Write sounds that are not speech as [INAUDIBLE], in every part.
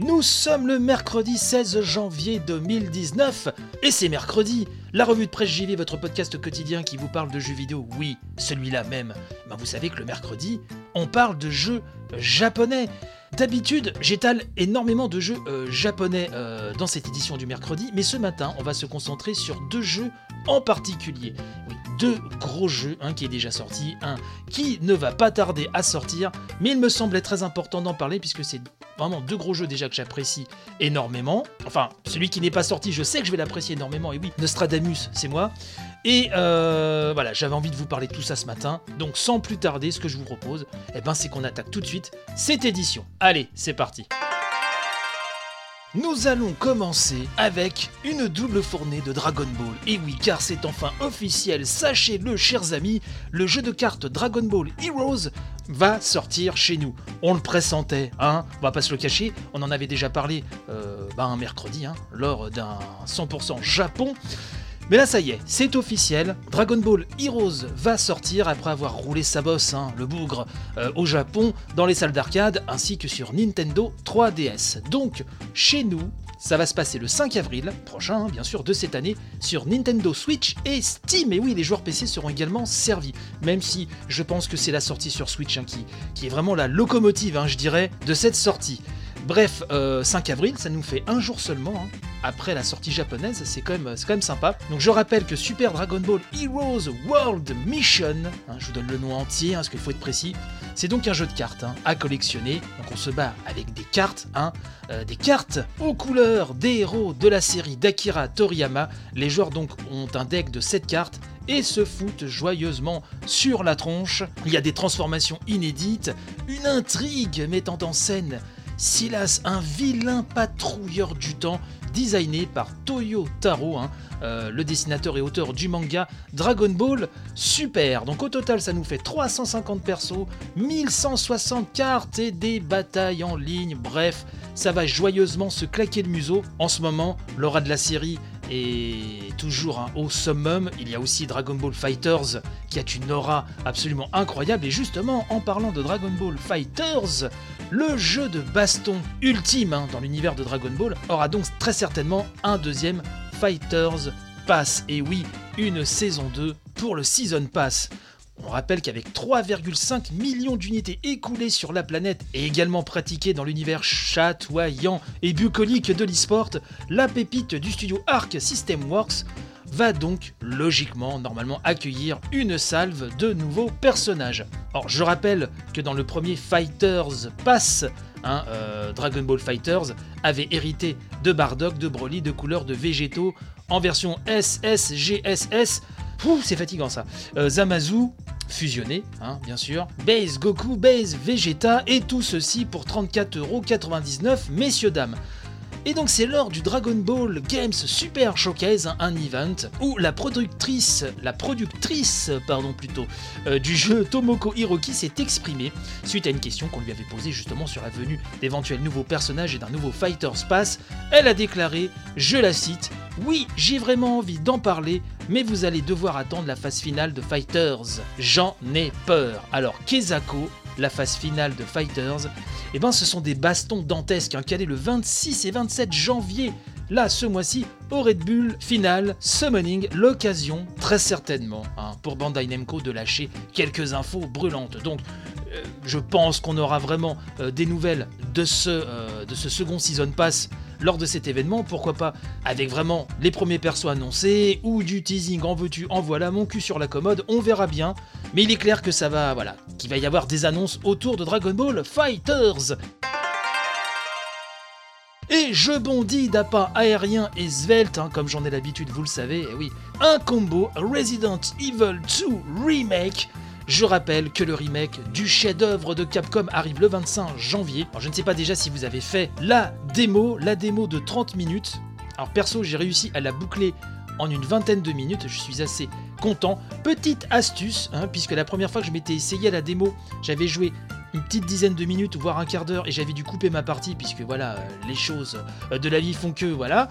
Nous sommes le mercredi 16 janvier 2019 et c'est mercredi. La revue de presse JV, votre podcast quotidien qui vous parle de jeux vidéo. Oui, celui-là même. Ben, vous savez que le mercredi, on parle de jeux japonais. D'habitude, j'étale énormément de jeux euh, japonais euh, dans cette édition du mercredi, mais ce matin, on va se concentrer sur deux jeux en particulier. Oui, deux gros jeux, un qui est déjà sorti, un qui ne va pas tarder à sortir, mais il me semblait très important d'en parler puisque c'est vraiment deux gros jeux déjà que j'apprécie énormément. Enfin, celui qui n'est pas sorti, je sais que je vais l'apprécier énormément, et oui, Nostradamus, c'est moi. Et euh, voilà, j'avais envie de vous parler de tout ça ce matin, donc sans plus tarder, ce que je vous propose, eh ben, c'est qu'on attaque tout de suite cette édition. Allez, c'est parti nous allons commencer avec une double fournée de Dragon Ball. Et oui, car c'est enfin officiel, sachez-le chers amis, le jeu de cartes Dragon Ball Heroes va sortir chez nous. On le pressentait, hein, on va pas se le cacher, on en avait déjà parlé euh, bah, un mercredi, hein, lors d'un 100% Japon. Mais là, ça y est, c'est officiel. Dragon Ball Heroes va sortir après avoir roulé sa bosse, hein, le bougre, euh, au Japon, dans les salles d'arcade, ainsi que sur Nintendo 3DS. Donc, chez nous, ça va se passer le 5 avril prochain, hein, bien sûr, de cette année, sur Nintendo Switch et Steam. Et oui, les joueurs PC seront également servis, même si je pense que c'est la sortie sur Switch hein, qui, est vraiment la locomotive, je dirais, de cette sortie. Bref, 5 euh, avril, ça nous fait un jour seulement. Après la sortie japonaise, c'est quand, même, quand même sympa. Donc je rappelle que Super Dragon Ball Heroes World Mission, hein, je vous donne le nom entier, hein, parce qu'il faut être précis, c'est donc un jeu de cartes à collectionner. Donc on se bat avec des cartes, euh, des cartes aux couleurs des héros de la série d'Akira Toriyama. Les joueurs donc ont un deck de 7 cartes et se foutent joyeusement sur la tronche. Il y a des transformations inédites, une intrigue mettant en scène Silas, un vilain patrouilleur du temps, designé par Toyo Taro, hein, euh, le dessinateur et auteur du manga Dragon Ball Super. Donc au total, ça nous fait 350 persos, 1160 cartes et des batailles en ligne. Bref, ça va joyeusement se claquer le museau. En ce moment, l'aura de la série est toujours un haut summum. Il y a aussi Dragon Ball Fighters qui a une aura absolument incroyable. Et justement, en parlant de Dragon Ball Fighters, le jeu de baston ultime hein, dans l'univers de Dragon Ball aura donc très certainement un deuxième Fighters Pass. Et oui, une saison 2 pour le Season Pass. On rappelle qu'avec 3,5 millions d'unités écoulées sur la planète et également pratiquées dans l'univers chatoyant et bucolique de l'e-sport, la pépite du studio Arc System Works va donc logiquement normalement accueillir une salve de nouveaux personnages. Or je rappelle que dans le premier Fighters Pass, hein, euh, Dragon Ball Fighters avait hérité de Bardock, de Broly, de couleurs de végétaux en version SSGSS c'est fatigant ça. Euh, fusionné, hein, bien sûr. Base Goku, Base Vegeta, et tout ceci pour 34,99€, messieurs, dames. Et donc c'est lors du Dragon Ball Games Super Showcase, un event, où la productrice, la productrice, pardon plutôt, euh, du jeu Tomoko Hiroki s'est exprimée suite à une question qu'on lui avait posée justement sur la venue d'éventuels nouveaux personnages et d'un nouveau Fighter's Pass. Elle a déclaré, je la cite, oui, j'ai vraiment envie d'en parler, mais vous allez devoir attendre la phase finale de Fighters. J'en ai peur. Alors Kezako, la phase finale de Fighters, eh ben ce sont des bastons dantesques hein, calés le 26 et 27 janvier. Là, ce mois-ci, au Red Bull Final Summoning, l'occasion, très certainement, hein, pour Bandai Namco de lâcher quelques infos brûlantes. Donc, euh, je pense qu'on aura vraiment euh, des nouvelles euh, de ce second Season Pass lors de cet événement, pourquoi pas avec vraiment les premiers persos annoncés ou du teasing en veux-tu, en voilà, mon cul sur la commode, on verra bien. Mais il est clair que ça va, voilà, qu'il va y avoir des annonces autour de Dragon Ball Fighters. Et je bondis d'appât aérien et svelte, hein, comme j'en ai l'habitude, vous le savez, et oui, un combo Resident Evil 2 Remake Je rappelle que le remake du chef-d'œuvre de Capcom arrive le 25 janvier. Alors, je ne sais pas déjà si vous avez fait la démo, la démo de 30 minutes. Alors perso, j'ai réussi à la boucler en une vingtaine de minutes, je suis assez content. Petite astuce, hein, puisque la première fois que je m'étais essayé à la démo, j'avais joué petite dizaine de minutes, voire un quart d'heure, et j'avais dû couper ma partie, puisque voilà, euh, les choses euh, de la vie font que, voilà.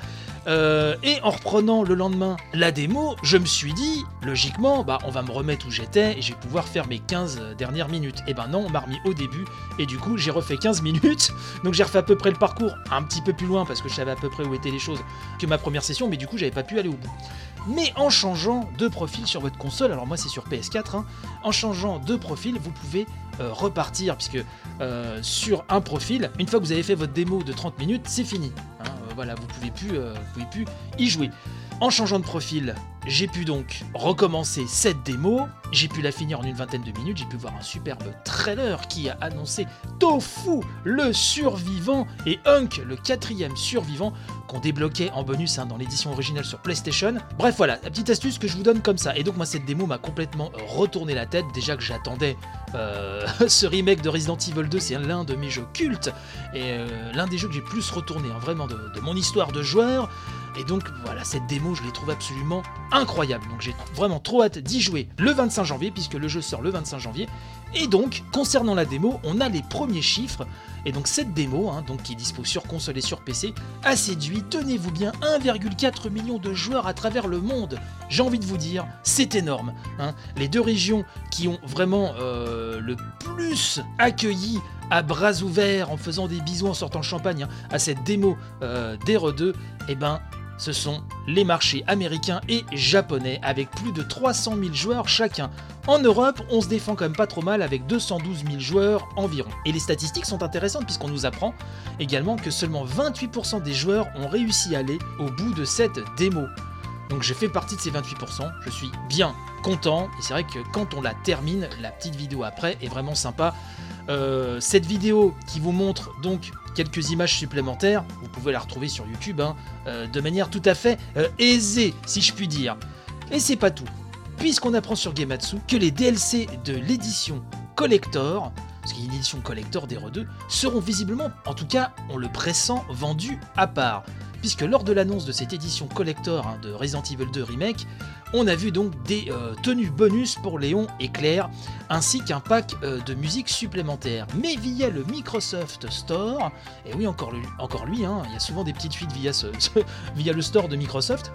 Euh, et en reprenant le lendemain la démo, je me suis dit, logiquement, bah on va me remettre où j'étais, et je vais pouvoir faire mes 15 dernières minutes. Et ben non, on m'a remis au début, et du coup j'ai refait 15 minutes, [LAUGHS] donc j'ai refait à peu près le parcours, un petit peu plus loin, parce que je savais à peu près où étaient les choses, que ma première session, mais du coup j'avais pas pu aller au bout mais en changeant de profil sur votre console, alors moi c'est sur PS4, hein, en changeant de profil, vous pouvez euh, repartir, puisque euh, sur un profil, une fois que vous avez fait votre démo de 30 minutes, c'est fini. Hein, euh, voilà, vous pouvez pouvez plus y jouer. En changeant de profil, j'ai pu donc recommencer cette démo, j'ai pu la finir en une vingtaine de minutes, j'ai pu voir un superbe trailer qui a annoncé Tofu, le survivant, et Hunk, le quatrième survivant, qu'on débloquait en bonus hein, dans l'édition originale sur PlayStation. Bref, voilà, la petite astuce que je vous donne comme ça. Et donc moi, cette démo m'a complètement retourné la tête, déjà que j'attendais euh, [LAUGHS] ce remake de Resident Evil 2, c'est l'un de mes jeux cultes, et euh, l'un des jeux que j'ai plus retourné, hein, vraiment, de mon histoire de joueur. Et donc voilà, cette démo, je l'ai trouve absolument incroyable. Donc j'ai vraiment trop hâte d'y jouer le 25 janvier, puisque le jeu sort le 25 janvier. Et donc, concernant la démo, on a les premiers chiffres. Et donc cette démo, hein, donc qui est dispo sur console et sur PC, a séduit, tenez-vous bien, 1,4 million de joueurs à travers le monde. J'ai envie de vous dire, c'est énorme. hein. Les deux régions qui ont vraiment euh, le plus accueilli à bras ouverts, en faisant des bisous, en sortant le champagne, hein, à cette démo euh, d'Hero2, eh ben, ce sont les marchés américains et japonais, avec plus de 300 000 joueurs chacun. En Europe, on se défend quand même pas trop mal avec 212 000 joueurs environ. Et les statistiques sont intéressantes puisqu'on nous apprend également que seulement 28% des joueurs ont réussi à aller au bout de cette démo. Donc je fais partie de ces 28%, je suis bien content, et c'est vrai que quand on la termine, la petite vidéo après est vraiment sympa. Euh, cette vidéo qui vous montre donc quelques images supplémentaires, vous pouvez la retrouver sur YouTube hein, euh, de manière tout à fait euh, aisée, si je puis dire. Et c'est pas tout, puisqu'on apprend sur Gematsu que les DLC de l'édition collector, parce qu'il y a une édition collector d'Hero 2, seront visiblement, en tout cas on le pressent, vendus à part. Puisque lors de l'annonce de cette édition collector hein, de Resident Evil 2 Remake, on a vu donc des euh, tenues bonus pour Léon et Claire, ainsi qu'un pack euh, de musique supplémentaire. Mais via le Microsoft Store, et oui encore lui, hein, il y a souvent des petites fuites via, via le store de Microsoft,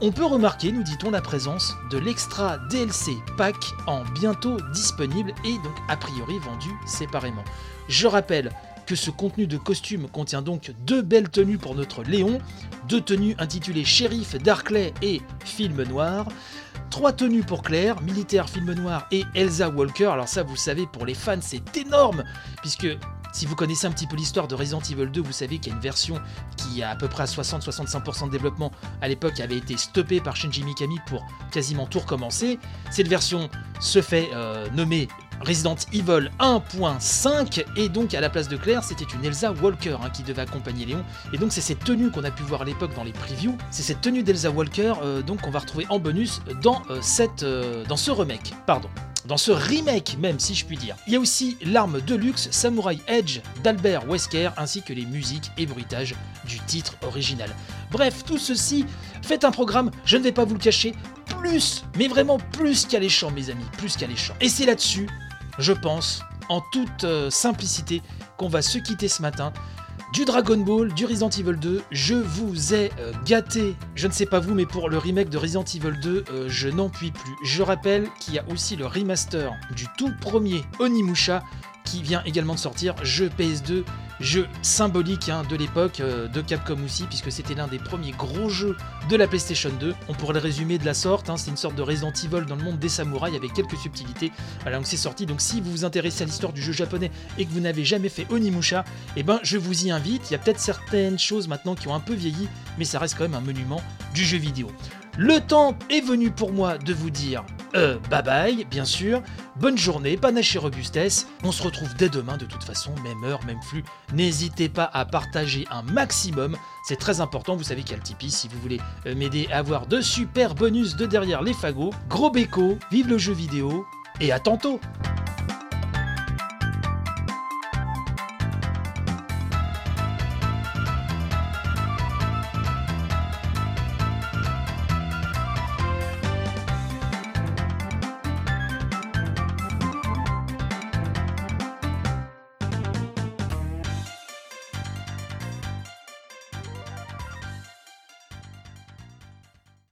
on peut remarquer, nous dit-on, la présence de l'extra DLC pack en bientôt disponible et donc a priori vendu séparément. Je rappelle que ce contenu de costume contient donc deux belles tenues pour notre Léon, deux tenues intitulées Shérif, Darkley et Film Noir, trois tenues pour Claire, Militaire, Film Noir et Elsa Walker. Alors ça, vous savez, pour les fans, c'est énorme, puisque si vous connaissez un petit peu l'histoire de Resident Evil 2, vous savez qu'il y a une version qui a à peu près à 60-65% de développement à l'époque avait été stoppée par Shinji Mikami pour quasiment tout recommencer. Cette version se fait euh, nommer Resident Evil 1.5 et donc à la place de Claire c'était une Elsa Walker hein, qui devait accompagner Léon et donc c'est cette tenue qu'on a pu voir à l'époque dans les previews c'est cette tenue d'Elsa Walker euh, donc qu'on va retrouver en bonus dans, euh, cette, euh, dans ce remake pardon dans ce remake même si je puis dire. Il y a aussi l'arme de luxe Samurai Edge d'Albert Wesker ainsi que les musiques et bruitages du titre original. Bref, tout ceci fait un programme, je ne vais pas vous le cacher, plus, mais vraiment plus qu'alléchant mes amis, plus qu'alléchant. Et c'est là-dessus, je pense, en toute euh, simplicité, qu'on va se quitter ce matin du Dragon Ball, du Resident Evil 2. Je vous ai euh, gâté, je ne sais pas vous, mais pour le remake de Resident Evil 2, euh, je n'en puis plus. Je rappelle qu'il y a aussi le remaster du tout premier Onimusha qui vient également de sortir, jeu PS2, jeu symbolique hein, de l'époque euh, de Capcom aussi, puisque c'était l'un des premiers gros jeux de la PlayStation 2. On pourrait le résumer de la sorte, hein, c'est une sorte de Resident Evil dans le monde des samouraïs avec quelques subtilités. Voilà, donc c'est sorti. Donc si vous vous intéressez à l'histoire du jeu japonais et que vous n'avez jamais fait Onimusha, eh ben je vous y invite. Il y a peut-être certaines choses maintenant qui ont un peu vieilli, mais ça reste quand même un monument du jeu vidéo. Le temps est venu pour moi de vous dire euh, bye bye, bien sûr. Bonne journée, panache et robustesse. On se retrouve dès demain de toute façon, même heure, même flux. N'hésitez pas à partager un maximum, c'est très important. Vous savez qu'il y a le Tipeee si vous voulez euh, m'aider à avoir de super bonus de derrière les fagots. Gros béco, vive le jeu vidéo et à tantôt